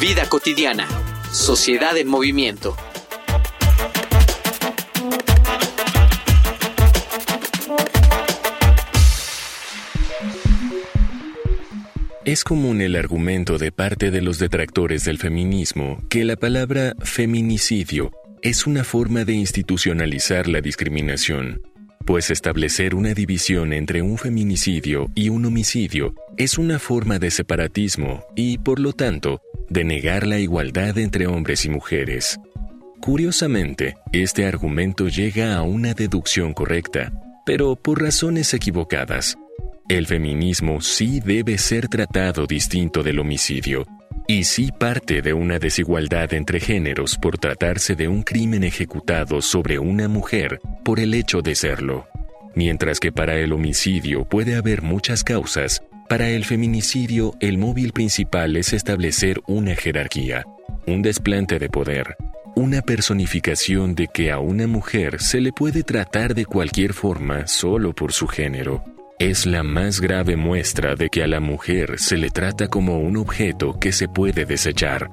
Vida cotidiana. Sociedad en movimiento. Es común el argumento de parte de los detractores del feminismo que la palabra feminicidio es una forma de institucionalizar la discriminación, pues establecer una división entre un feminicidio y un homicidio es una forma de separatismo y, por lo tanto, de negar la igualdad entre hombres y mujeres. Curiosamente, este argumento llega a una deducción correcta, pero por razones equivocadas. El feminismo sí debe ser tratado distinto del homicidio, y sí parte de una desigualdad entre géneros por tratarse de un crimen ejecutado sobre una mujer por el hecho de serlo. Mientras que para el homicidio puede haber muchas causas, para el feminicidio el móvil principal es establecer una jerarquía, un desplante de poder, una personificación de que a una mujer se le puede tratar de cualquier forma solo por su género es la más grave muestra de que a la mujer se le trata como un objeto que se puede desechar.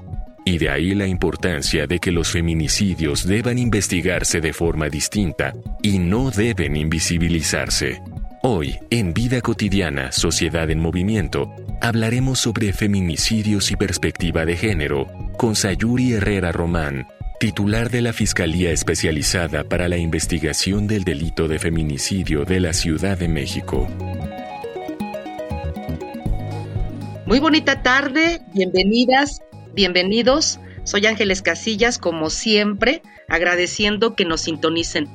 Y de ahí la importancia de que los feminicidios deban investigarse de forma distinta y no deben invisibilizarse. Hoy, en Vida Cotidiana, Sociedad en Movimiento, hablaremos sobre feminicidios y perspectiva de género con Sayuri Herrera Román, titular de la Fiscalía Especializada para la Investigación del Delito de Feminicidio de la Ciudad de México. Muy bonita tarde, bienvenidas, bienvenidos. Soy Ángeles Casillas, como siempre, agradeciendo que nos sintonicen.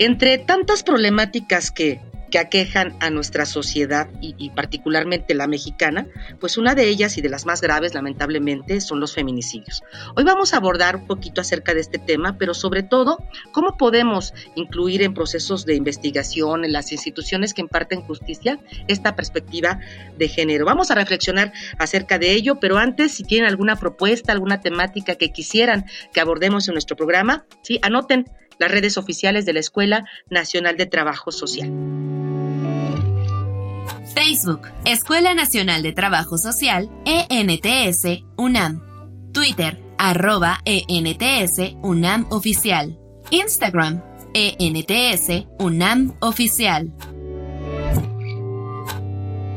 Entre tantas problemáticas que que aquejan a nuestra sociedad y, particularmente la mexicana, pues una de ellas y de las más graves lamentablemente son los feminicidios. Hoy vamos a abordar un poquito acerca de este tema, pero sobre todo cómo podemos incluir en procesos de investigación en las instituciones que imparten justicia esta perspectiva de género. Vamos a reflexionar acerca de ello, pero antes si tienen alguna propuesta, alguna temática que quisieran que abordemos en nuestro programa, sí, anoten las redes oficiales de la Escuela Nacional de Trabajo Social. Facebook, Escuela Nacional de Trabajo Social, ENTS, UNAM. Twitter, arroba ENTS, UNAM Oficial. Instagram, ENTS, UNAM Oficial.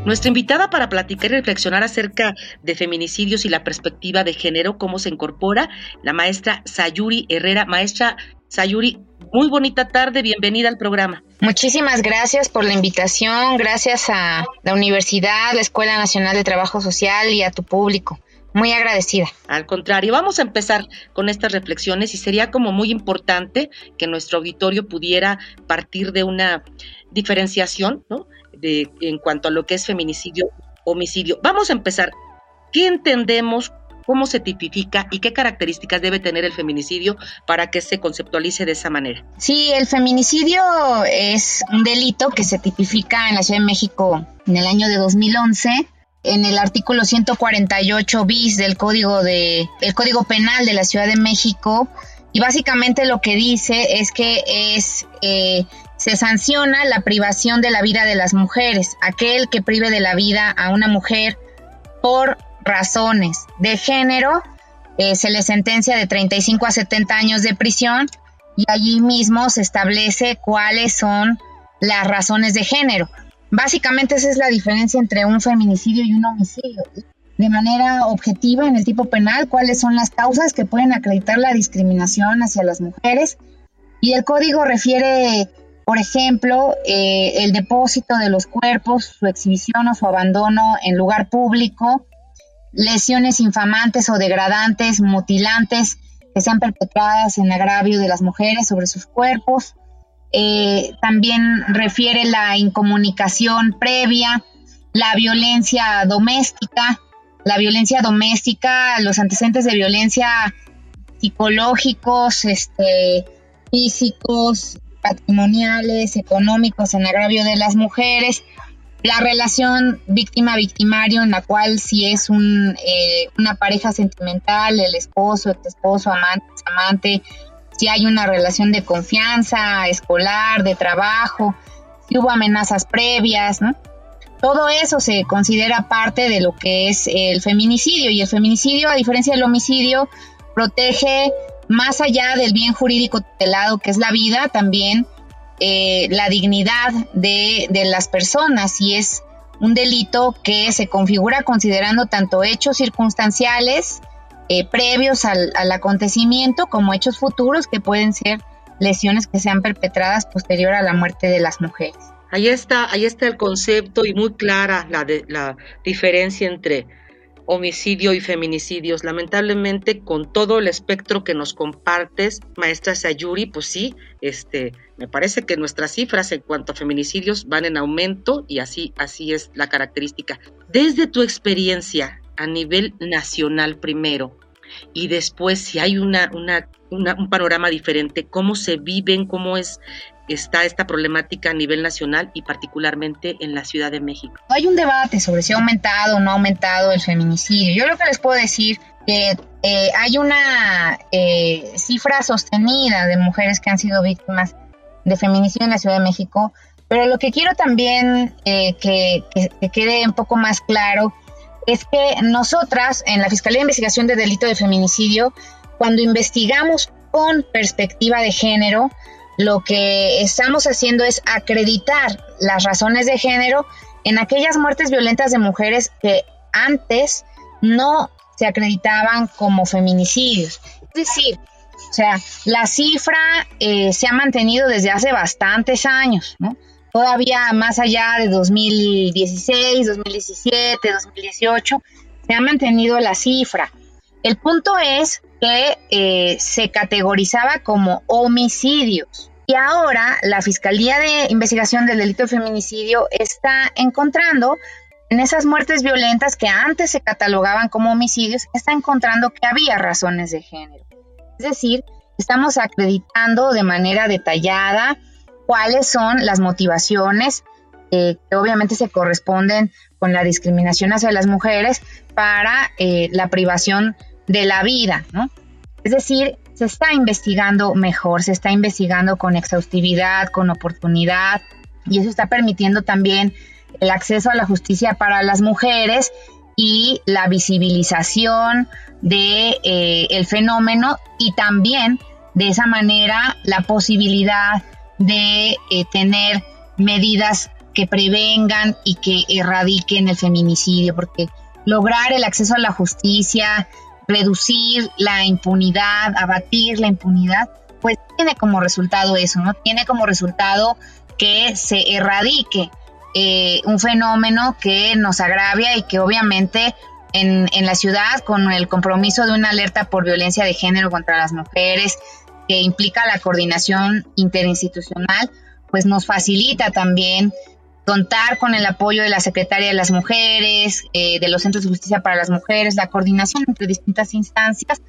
Nuestra invitada para platicar y reflexionar acerca de feminicidios y la perspectiva de género, cómo se incorpora, la maestra Sayuri Herrera. Maestra Sayuri, muy bonita tarde, bienvenida al programa. Muchísimas gracias por la invitación, gracias a la Universidad, la Escuela Nacional de Trabajo Social y a tu público. Muy agradecida. Al contrario, vamos a empezar con estas reflexiones y sería como muy importante que nuestro auditorio pudiera partir de una diferenciación, ¿no? De, en cuanto a lo que es feminicidio, homicidio. Vamos a empezar. ¿Qué entendemos cómo se tipifica y qué características debe tener el feminicidio para que se conceptualice de esa manera. Sí, el feminicidio es un delito que se tipifica en la Ciudad de México en el año de 2011 en el artículo 148 bis del Código de el Código Penal de la Ciudad de México y básicamente lo que dice es que es eh, se sanciona la privación de la vida de las mujeres, aquel que prive de la vida a una mujer por razones de género, eh, se le sentencia de 35 a 70 años de prisión y allí mismo se establece cuáles son las razones de género. Básicamente esa es la diferencia entre un feminicidio y un homicidio. De manera objetiva en el tipo penal, cuáles son las causas que pueden acreditar la discriminación hacia las mujeres. Y el código refiere, por ejemplo, eh, el depósito de los cuerpos, su exhibición o su abandono en lugar público, lesiones infamantes o degradantes, mutilantes que sean perpetradas en agravio de las mujeres sobre sus cuerpos. Eh, también refiere la incomunicación previa, la violencia doméstica, la violencia doméstica, los antecedentes de violencia psicológicos, este, físicos, patrimoniales, económicos en agravio de las mujeres, la relación víctima-victimario en la cual si es un, eh, una pareja sentimental, el esposo, el esposo, amante, amante, si hay una relación de confianza escolar, de trabajo, si hubo amenazas previas, ¿no? Todo eso se considera parte de lo que es el feminicidio y el feminicidio, a diferencia del homicidio, protege más allá del bien jurídico tutelado que es la vida, también eh, la dignidad de, las personas y es un delito que se configura considerando tanto hechos circunstanciales eh, previos al, al, acontecimiento como hechos futuros que pueden ser lesiones que sean perpetradas posterior a la muerte de las mujeres. Ahí está, ahí está el concepto y muy clara la, de, la diferencia entre homicidio y feminicidios. Lamentablemente, con todo el espectro que nos compartes, maestra Sayuri, pues sí, este, me parece que nuestras cifras en cuanto a feminicidios van en aumento y así, así es la característica. Desde tu experiencia a nivel nacional primero y después si hay una, un panorama diferente, cómo se viven, cómo es está esta problemática a nivel nacional y particularmente en la Ciudad de México. Hay un debate sobre si ha aumentado o no ha aumentado el feminicidio. Yo lo que les puedo decir que eh, hay una eh, cifra sostenida de mujeres que han sido víctimas de feminicidio en la Ciudad de México, pero lo que quiero también eh, que, que quede un poco más claro es que nosotras en la Fiscalía de Investigación de Delito de Feminicidio, cuando investigamos con perspectiva de género, lo que estamos haciendo es acreditar las razones de género en aquellas muertes violentas de mujeres que antes no se acreditaban como feminicidios. Es decir, o sea, la cifra eh, se ha mantenido desde hace bastantes años, ¿no? Todavía más allá de 2016, 2017, 2018, se ha mantenido la cifra. El punto es que eh, se categorizaba como homicidios. Y ahora la Fiscalía de Investigación del Delito de Feminicidio está encontrando en esas muertes violentas que antes se catalogaban como homicidios, está encontrando que había razones de género. Es decir, estamos acreditando de manera detallada cuáles son las motivaciones eh, que obviamente se corresponden con la discriminación hacia las mujeres para eh, la privación de la vida, ¿no? Es decir, se está investigando mejor, se está investigando con exhaustividad, con oportunidad, y eso está permitiendo también el acceso a la justicia para las mujeres y la visibilización de eh, el fenómeno y también de esa manera la posibilidad de eh, tener medidas que prevengan y que erradiquen el feminicidio, porque lograr el acceso a la justicia, reducir la impunidad, abatir la impunidad, pues tiene como resultado eso, ¿no? Tiene como resultado que se erradique eh, un fenómeno que nos agravia y que obviamente en, en, la ciudad, con el compromiso de una alerta por violencia de género contra las mujeres, que implica la coordinación interinstitucional, pues nos facilita también contar con el apoyo de la Secretaria de las Mujeres, eh, de los Centros de Justicia para las Mujeres, la coordinación entre distintas instancias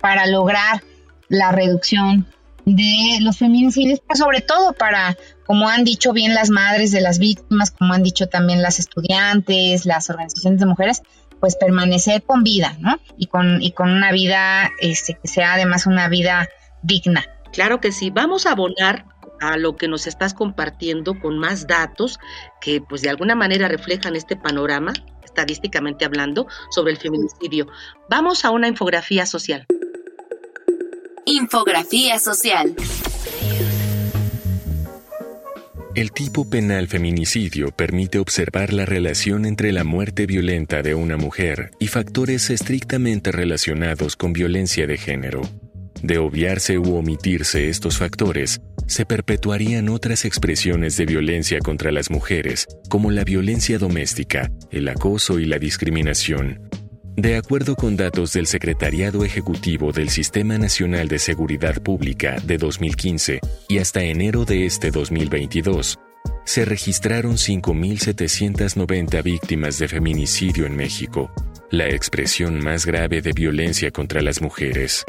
para lograr la reducción de los feminicidios, pero sobre todo para, como han dicho bien las madres de las víctimas, como han dicho también las estudiantes, las organizaciones de mujeres, pues permanecer con vida, ¿no? Y con, y con una vida este, que sea además una vida digna. Claro que sí, vamos a abonar a lo que nos estás compartiendo con más datos que pues de alguna manera reflejan este panorama, estadísticamente hablando, sobre el feminicidio. Vamos a una infografía social. Infografía social. El tipo penal feminicidio permite observar la relación entre la muerte violenta de una mujer y factores estrictamente relacionados con violencia de género. De obviarse u omitirse estos factores, se perpetuarían otras expresiones de violencia contra las mujeres, como la violencia doméstica, el acoso y la discriminación. De acuerdo con datos del Secretariado Ejecutivo del Sistema Nacional de Seguridad Pública de 2015 y hasta enero de este 2022, se registraron 5.790 víctimas de feminicidio en México, la expresión más grave de violencia contra las mujeres.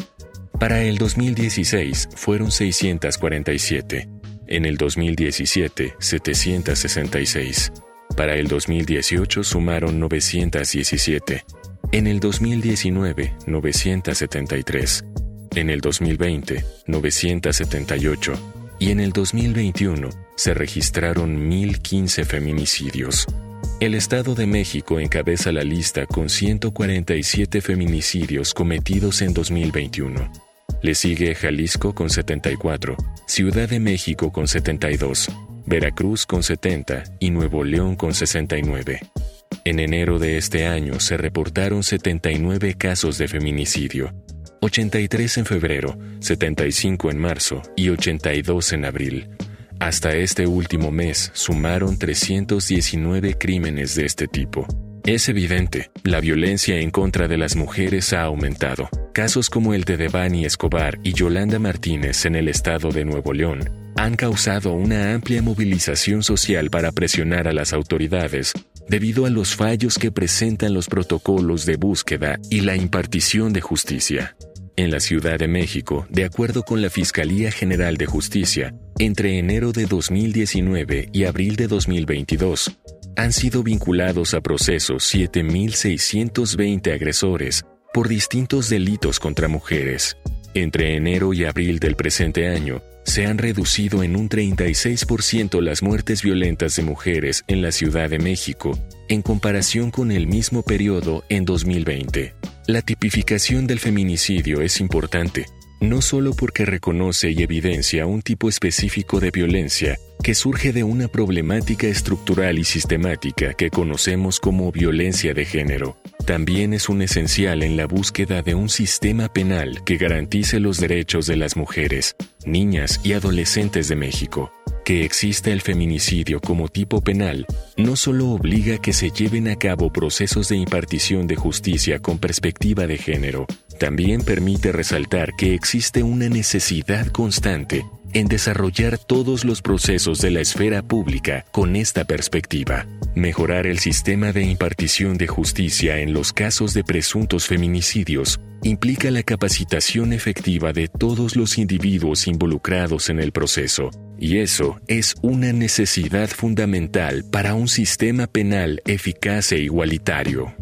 Para el 2016 fueron 647, en el 2017 766, para el 2018 sumaron 917, en el 2019 973, en el 2020 978 y en el 2021 se registraron 1.015 feminicidios. El Estado de México encabeza la lista con 147 feminicidios cometidos en 2021. Le sigue Jalisco con 74, Ciudad de México con 72, Veracruz con 70 y Nuevo León con 69. En enero de este año se reportaron 79 casos de feminicidio, 83 en febrero, 75 en marzo y 82 en abril. Hasta este último mes sumaron 319 crímenes de este tipo. Es evidente, la violencia en contra de las mujeres ha aumentado. Casos como el de Devani Escobar y Yolanda Martínez en el estado de Nuevo León han causado una amplia movilización social para presionar a las autoridades debido a los fallos que presentan los protocolos de búsqueda y la impartición de justicia. En la Ciudad de México, de acuerdo con la Fiscalía General de Justicia, entre enero de 2019 y abril de 2022, han sido vinculados a procesos 7.620 agresores por distintos delitos contra mujeres. Entre enero y abril del presente año, se han reducido en un 36% las muertes violentas de mujeres en la Ciudad de México en comparación con el mismo periodo en 2020. La tipificación del feminicidio es importante, no solo porque reconoce y evidencia un tipo específico de violencia que surge de una problemática estructural y sistemática que conocemos como violencia de género, también es un esencial en la búsqueda de un sistema penal que garantice los derechos de las mujeres, niñas y adolescentes de México. Que exista el feminicidio como tipo penal no solo obliga a que se lleven a cabo procesos de impartición de justicia con perspectiva de género, también permite resaltar que existe una necesidad constante en desarrollar todos los procesos de la esfera pública con esta perspectiva. Mejorar el sistema de impartición de justicia en los casos de presuntos feminicidios implica la capacitación efectiva de todos los individuos involucrados en el proceso, y eso es una necesidad fundamental para un sistema penal eficaz e igualitario.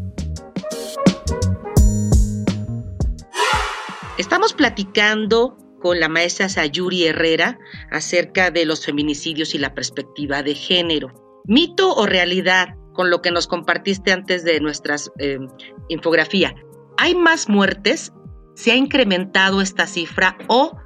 Estamos platicando con la maestra Sayuri Herrera acerca de los feminicidios y la perspectiva de género. ¿Mito o realidad con lo que nos compartiste antes de nuestra eh, infografía? ¿Hay más muertes? ¿Se ha incrementado esta cifra o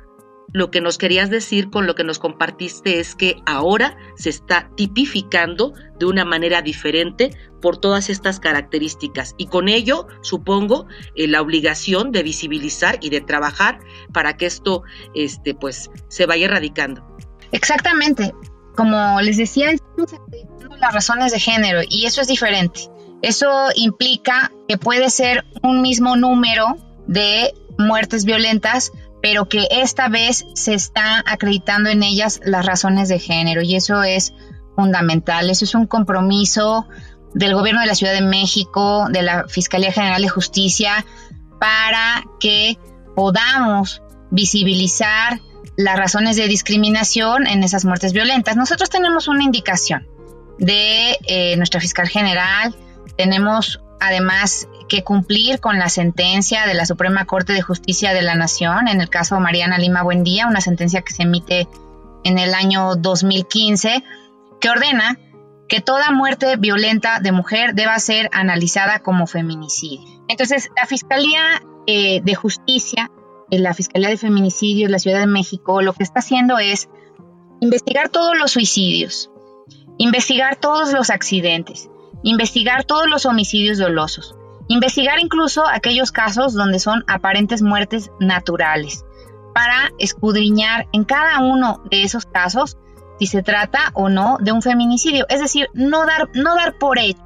lo que nos querías decir con lo que nos compartiste es que ahora se está tipificando de una manera diferente por todas estas características y con ello supongo eh, la obligación de visibilizar y de trabajar para que esto este pues se vaya erradicando. Exactamente. Como les decía, estamos las razones de género y eso es diferente. Eso implica que puede ser un mismo número de muertes violentas, pero que esta vez se está acreditando en ellas las razones de género y eso es fundamental. Eso es un compromiso del gobierno de la Ciudad de México, de la Fiscalía General de Justicia, para que podamos visibilizar las razones de discriminación en esas muertes violentas. Nosotros tenemos una indicación de eh, nuestra fiscal general, tenemos además que cumplir con la sentencia de la Suprema Corte de Justicia de la Nación, en el caso Mariana Lima Buendía, una sentencia que se emite en el año 2015, que ordena que toda muerte violenta de mujer deba ser analizada como feminicidio. Entonces, la Fiscalía eh, de Justicia, eh, la Fiscalía de Feminicidio de la Ciudad de México, lo que está haciendo es investigar todos los suicidios, investigar todos los accidentes, investigar todos los homicidios dolosos, investigar incluso aquellos casos donde son aparentes muertes naturales, para escudriñar en cada uno de esos casos si se trata o no de un feminicidio. Es decir, no dar, no dar por hecho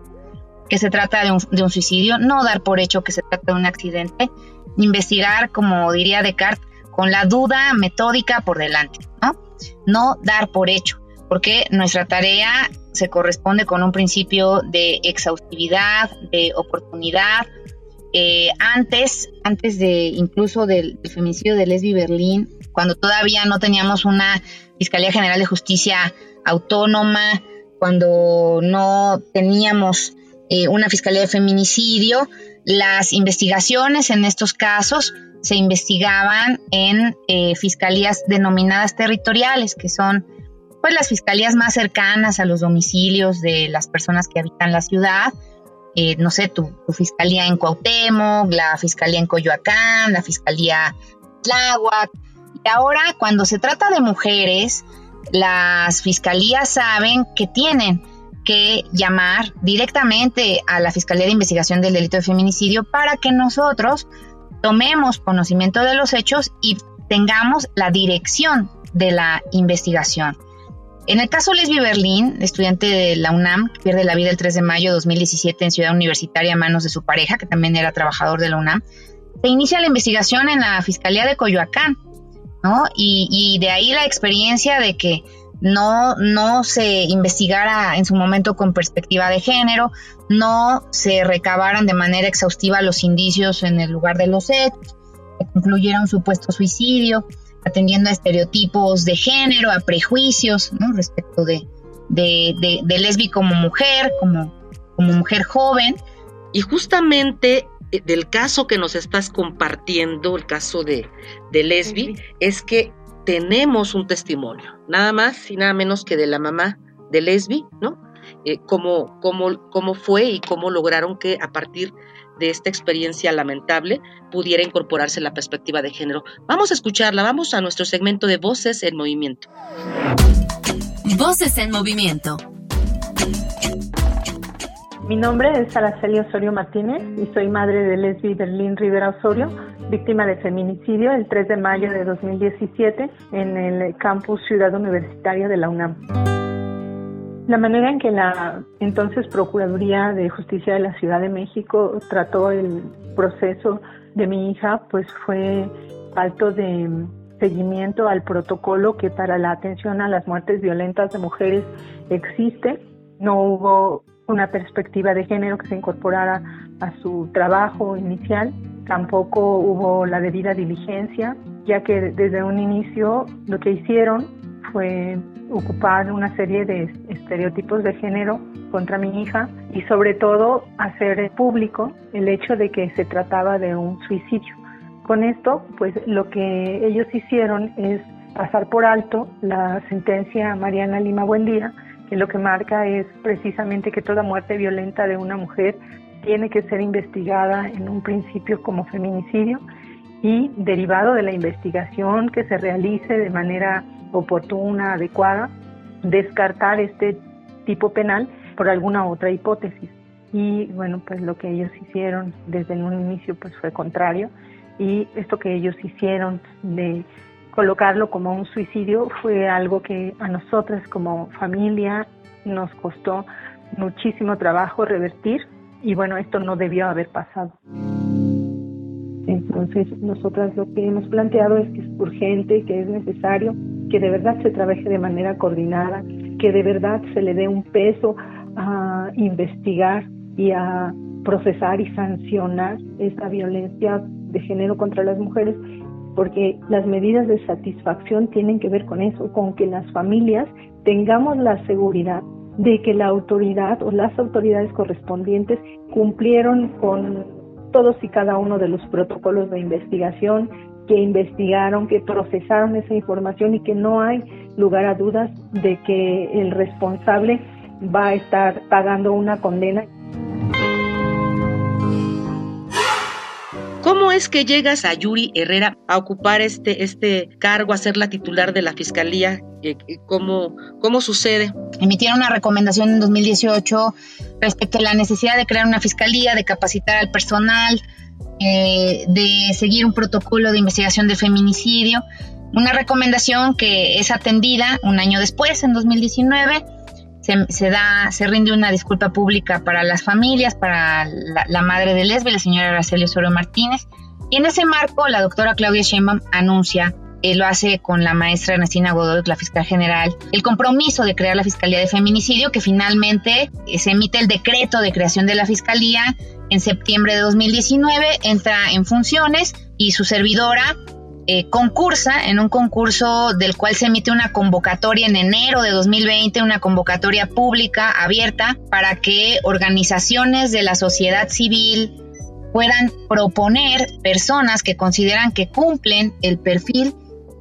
que se trata de un, de un suicidio, no dar por hecho que se trata de un accidente, investigar, como diría Descartes, con la duda metódica por delante, ¿no? No dar por hecho, porque nuestra tarea se corresponde con un principio de exhaustividad, de oportunidad, eh, antes, antes de incluso del, feminicidio de Lesbi Berlín, cuando todavía no teníamos una Fiscalía General de Justicia autónoma, cuando no teníamos eh, una Fiscalía de Feminicidio, las investigaciones en estos casos se investigaban en eh, fiscalías denominadas territoriales, que son pues las fiscalías más cercanas a los domicilios de las personas que habitan la ciudad, eh, no sé, tu, fiscalía en Cuauhtémoc, la fiscalía en Coyoacán, la fiscalía Tláhuac. Y ahora, cuando se trata de mujeres, las fiscalías saben que tienen que llamar directamente a la Fiscalía de Investigación del Delito de Feminicidio para que nosotros tomemos conocimiento de los hechos y tengamos la dirección de la investigación. En el caso Lesbi Berlín, estudiante de la UNAM, que pierde la vida el 3 de mayo de 2017 en Ciudad Universitaria a manos de su pareja, que también era trabajador de la UNAM, se inicia la investigación en la Fiscalía de Coyoacán, ¿no? Y, y de ahí la experiencia de que no, no se investigara en su momento con perspectiva de género, no se recabaran de manera exhaustiva los indicios en el lugar de los hechos, que concluyera un supuesto suicidio, atendiendo a estereotipos de género, a prejuicios ¿no? respecto de, de, de, lesbi como mujer, como, como mujer joven. Y justamente eh, del caso que nos estás compartiendo, el caso de, de lesbi, es que tenemos un testimonio, nada más y nada menos que de la mamá de lesbi, ¿no? Eh, cómo, cómo, cómo fue y cómo lograron que a partir de esta experiencia lamentable pudiera incorporarse la perspectiva de género. Vamos a escucharla, vamos a nuestro segmento de Voces en Movimiento. Voces en Movimiento. Mi nombre es Araceli Osorio Martínez y soy madre de Lesbi Berlín Rivera Osorio, víctima de feminicidio el 3 de mayo de 2017 en el campus Ciudad Universitaria de la UNAM. La manera en que la entonces Procuraduría de Justicia de la Ciudad de México trató el proceso de mi hija, pues fue falto de seguimiento al protocolo que para la atención a las muertes violentas de mujeres existe. No hubo una perspectiva de género que se incorporara a su trabajo inicial. Tampoco hubo la debida diligencia, ya que desde un inicio lo que hicieron fue ocupar una serie de estereotipos de género contra mi hija y sobre todo hacer público el hecho de que se trataba de un suicidio. Con esto, pues lo que ellos hicieron es pasar por alto la sentencia Mariana Lima Buendía, que lo que marca es precisamente que toda muerte violenta de una mujer tiene que ser investigada en un principio como feminicidio y derivado de la investigación que se realice de manera oportuna, adecuada, descartar este tipo penal por alguna otra hipótesis. Y bueno, pues lo que ellos hicieron desde un inicio pues fue contrario y esto que ellos hicieron de colocarlo como un suicidio fue algo que a nosotras como familia nos costó muchísimo trabajo revertir y bueno, esto no debió haber pasado. Entonces, nosotras lo que hemos planteado es que es urgente, que es necesario que de verdad se trabaje de manera coordinada, que de verdad se le dé un peso a investigar y a procesar y sancionar esta violencia de género contra las mujeres, porque las medidas de satisfacción tienen que ver con eso, con que las familias tengamos la seguridad de que la autoridad o las autoridades correspondientes cumplieron con todos y cada uno de los protocolos de investigación, que investigaron, que procesaron esa información y que no hay lugar a dudas de que el responsable va a estar pagando una condena. ¿Cómo es que llegas a Yuri Herrera a ocupar este, este cargo, a ser la titular de la Fiscalía? ¿Cómo, ¿Cómo sucede? Emitieron una recomendación en 2018 respecto a la necesidad de crear una fiscalía, de capacitar al personal, eh, de seguir un protocolo de investigación de feminicidio. Una recomendación que es atendida un año después, en 2019. Se, da, se rinde una disculpa pública para las familias, para la, madre de Lesbe, la señora Araceli Osorio Martínez. Y en ese marco, la doctora Claudia Sheinbaum anuncia eh, lo hace con la maestra Ernestina Godoy, la fiscal general, el compromiso de crear la Fiscalía de Feminicidio, que finalmente eh, se emite el decreto de creación de la Fiscalía En septiembre de 2019 entra en funciones y su servidora eh, concursa en un concurso del cual se emite una convocatoria en enero de 2020, una convocatoria pública abierta para que organizaciones de la sociedad civil puedan proponer personas que consideran que cumplen el perfil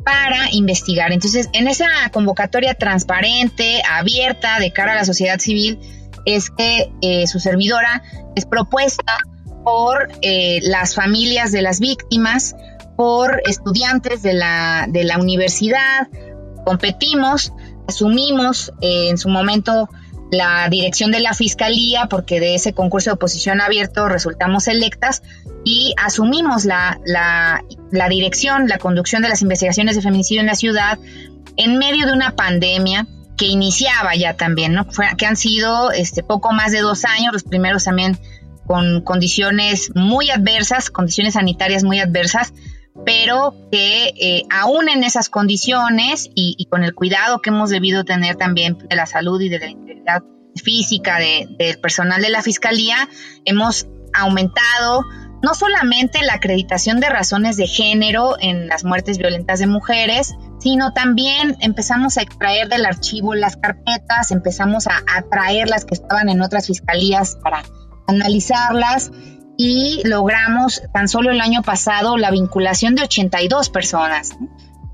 para investigar. Entonces, en esa convocatoria transparente, abierta, de cara a la sociedad civil, es que eh, su servidora es propuesta por eh, las familias de las víctimas, por estudiantes de la, de la universidad, competimos, asumimos eh, en su momento la dirección de la fiscalía, porque de ese concurso de oposición abierto resultamos electas y asumimos la, la, la, dirección, la conducción de las investigaciones de feminicidio en la ciudad en medio de una pandemia que iniciaba ya también, ¿no? que han sido este, poco más de dos años, los primeros también con condiciones muy adversas, condiciones sanitarias muy adversas, pero que eh, aún en esas condiciones y, con el cuidado que hemos debido tener también de la salud y de la integridad física del personal de la Fiscalía, hemos aumentado no solamente la acreditación de razones de género en las muertes violentas de mujeres, sino también empezamos a extraer del archivo las carpetas, empezamos a, a traer las que estaban en otras fiscalías para analizarlas y logramos tan solo el año pasado la vinculación de 82 personas,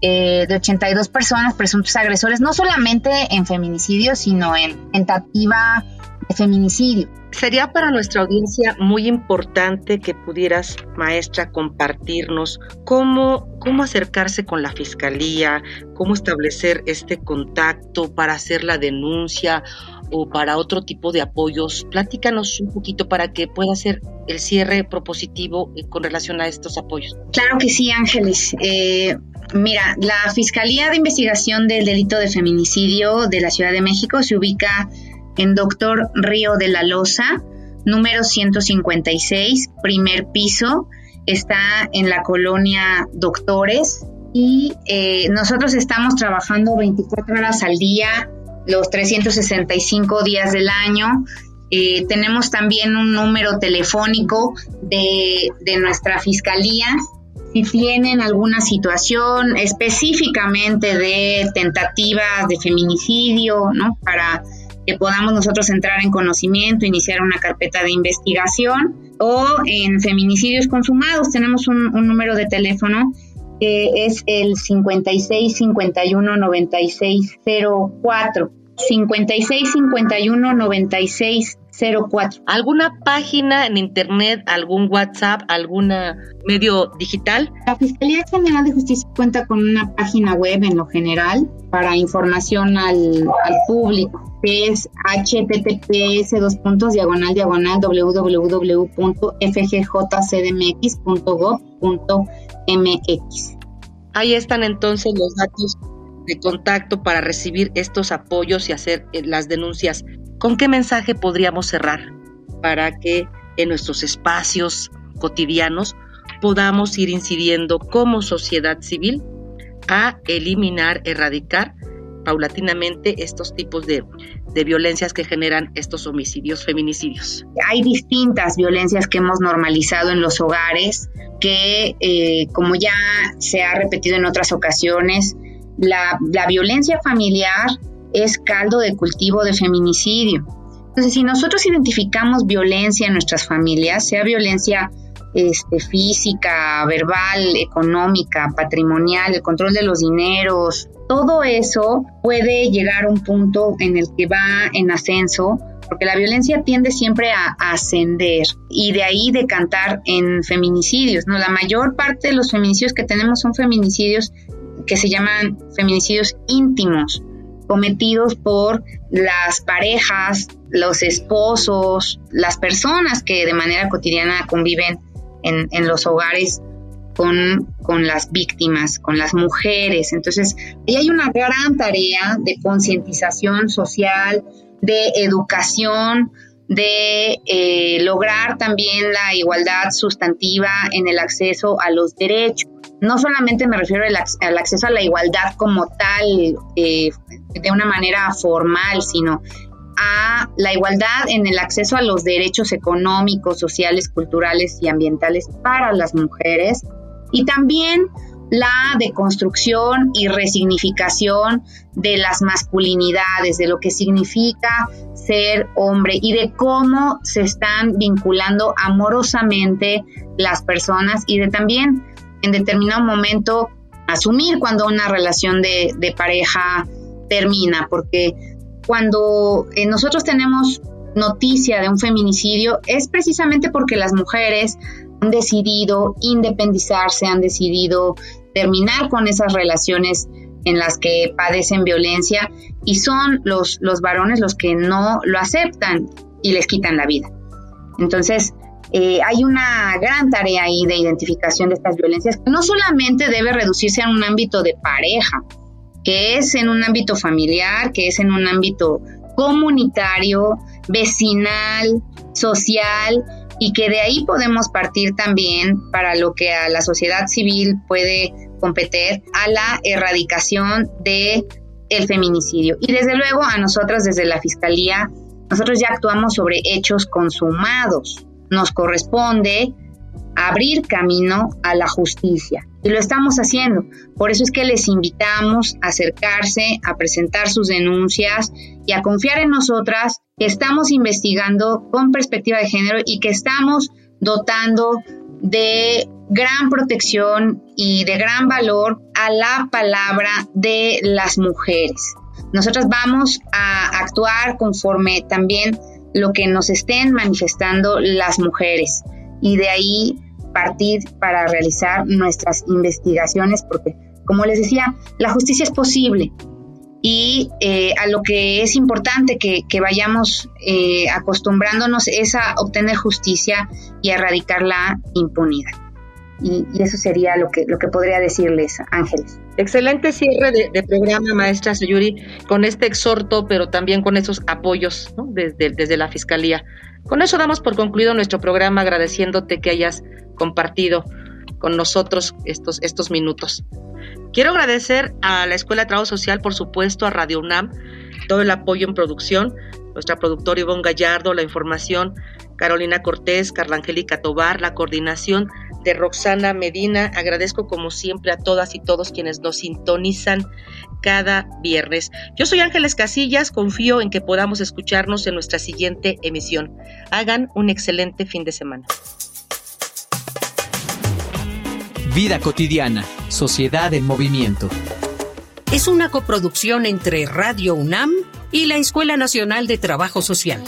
eh, de 82 personas presuntos agresores, no solamente en feminicidio, sino en tentativa de feminicidio. Sería para nuestra audiencia muy importante que pudieras, maestra, compartirnos cómo, cómo acercarse con la fiscalía, cómo establecer este contacto para hacer la denuncia o para otro tipo de apoyos. Platícanos un poquito para que pueda ser el cierre propositivo eh, con relación a estos apoyos. Claro que sí, Ángeles. Eh, mira, la Fiscalía de Investigación del Delito de Feminicidio de la Ciudad de México se ubica en Doctor Río de la Loza, número 156, primer piso. Está en la colonia Doctores y eh, nosotros estamos trabajando 24 horas al día, los 365 días del año. Eh, tenemos también un número telefónico de, de nuestra fiscalía. Si tienen alguna situación específicamente de tentativa de feminicidio, ¿no? Para que podamos nosotros entrar en conocimiento, iniciar una carpeta de investigación o en feminicidios consumados. Tenemos un, un número de teléfono que es el 56 51 96 04. 56 51 96 04. ¿Alguna página en internet, algún WhatsApp, algún medio digital? La Fiscalía General de Justicia cuenta con una página web en lo general para información al, al público que es https dos puntos diagonal diagonal www.fjjcdmx.gov.mx. Ahí están entonces los datos de contacto para recibir estos apoyos y hacer eh, las denuncias. ¿Con qué mensaje podríamos cerrar para que en nuestros espacios cotidianos podamos ir incidiendo como sociedad civil a eliminar, erradicar paulatinamente estos tipos de, violencias que generan estos homicidios, feminicidios. Hay distintas violencias que hemos normalizado en los hogares, que eh, como ya se ha repetido en otras ocasiones, la, violencia familiar es caldo de cultivo de feminicidio. Entonces, si nosotros identificamos violencia en nuestras familias, sea violencia este, física, verbal, económica, patrimonial, el control de los dineros, todo eso puede llegar a un punto en el que va en ascenso, porque la violencia tiende siempre a, ascender y de ahí decantar en feminicidios. ¿no? La mayor parte de los feminicidios que tenemos son feminicidios que se llaman feminicidios íntimos, cometidos por las parejas, los esposos, las personas que de manera cotidiana conviven en, los hogares con, con, las víctimas, con las mujeres. Entonces, ahí hay una gran tarea de concientización social, de educación, de eh, lograr también la igualdad sustantiva en el acceso a los derechos no solamente me refiero al, acceso a la igualdad como tal, eh, de una manera formal, sino a la igualdad en el acceso a los derechos económicos, sociales, culturales y ambientales para las mujeres y también la deconstrucción y resignificación de las masculinidades, de lo que significa ser hombre y de cómo se están vinculando amorosamente las personas y de también en determinado momento asumir cuando una relación de, pareja termina, porque cuando eh, nosotros tenemos noticia de un feminicidio es precisamente porque las mujeres han decidido independizarse, han decidido terminar con esas relaciones en las que padecen violencia y son los, los varones los que no lo aceptan y les quitan la vida. Entonces, eh, hay una gran tarea ahí de identificación de estas violencias. No solamente debe reducirse a un ámbito de pareja, que es en un ámbito familiar, que es en un ámbito comunitario, vecinal, social, y que de ahí podemos partir también para lo que a la sociedad civil puede competir a la erradicación de el feminicidio. Y desde luego a nosotros desde la Fiscalía, nosotros ya actuamos sobre hechos consumados. Nos corresponde abrir camino a la justicia. Y lo estamos haciendo. Por eso es que les invitamos a acercarse, a presentar sus denuncias y a confiar en nosotras que estamos investigando con perspectiva de género y que estamos dotando de gran protección y de gran valor a la palabra de las mujeres. Nosotras vamos a actuar conforme también lo que nos estén manifestando las mujeres y de ahí partir para realizar nuestras investigaciones porque, como les decía, la justicia es posible y eh, a lo que es importante que, vayamos eh, acostumbrándonos es a obtener justicia y a erradicar la impunidad. Y, eso sería lo que, lo que podría decirles, Ángeles. Excelente cierre de, programa, maestra Yuri, con este exhorto, pero también con esos apoyos desde, desde la Fiscalía. Con eso damos por concluido nuestro programa, agradeciéndote que hayas compartido con nosotros estos, estos minutos. Quiero agradecer a la Escuela de Trabajo Social, por supuesto, a Radio UNAM, todo el apoyo en producción, nuestra productora Ivonne Gallardo, la información, Carolina Cortés, Carla Angélica Tobar, la coordinación de Roxana Medina. Agradezco como siempre a todas y todos quienes nos sintonizan cada viernes. Yo soy Ángeles Casillas, confío en que podamos escucharnos en nuestra siguiente emisión. Hagan un excelente fin de semana. Vida cotidiana, sociedad en movimiento. Es una coproducción entre Radio UNAM y la Escuela Nacional de Trabajo Social.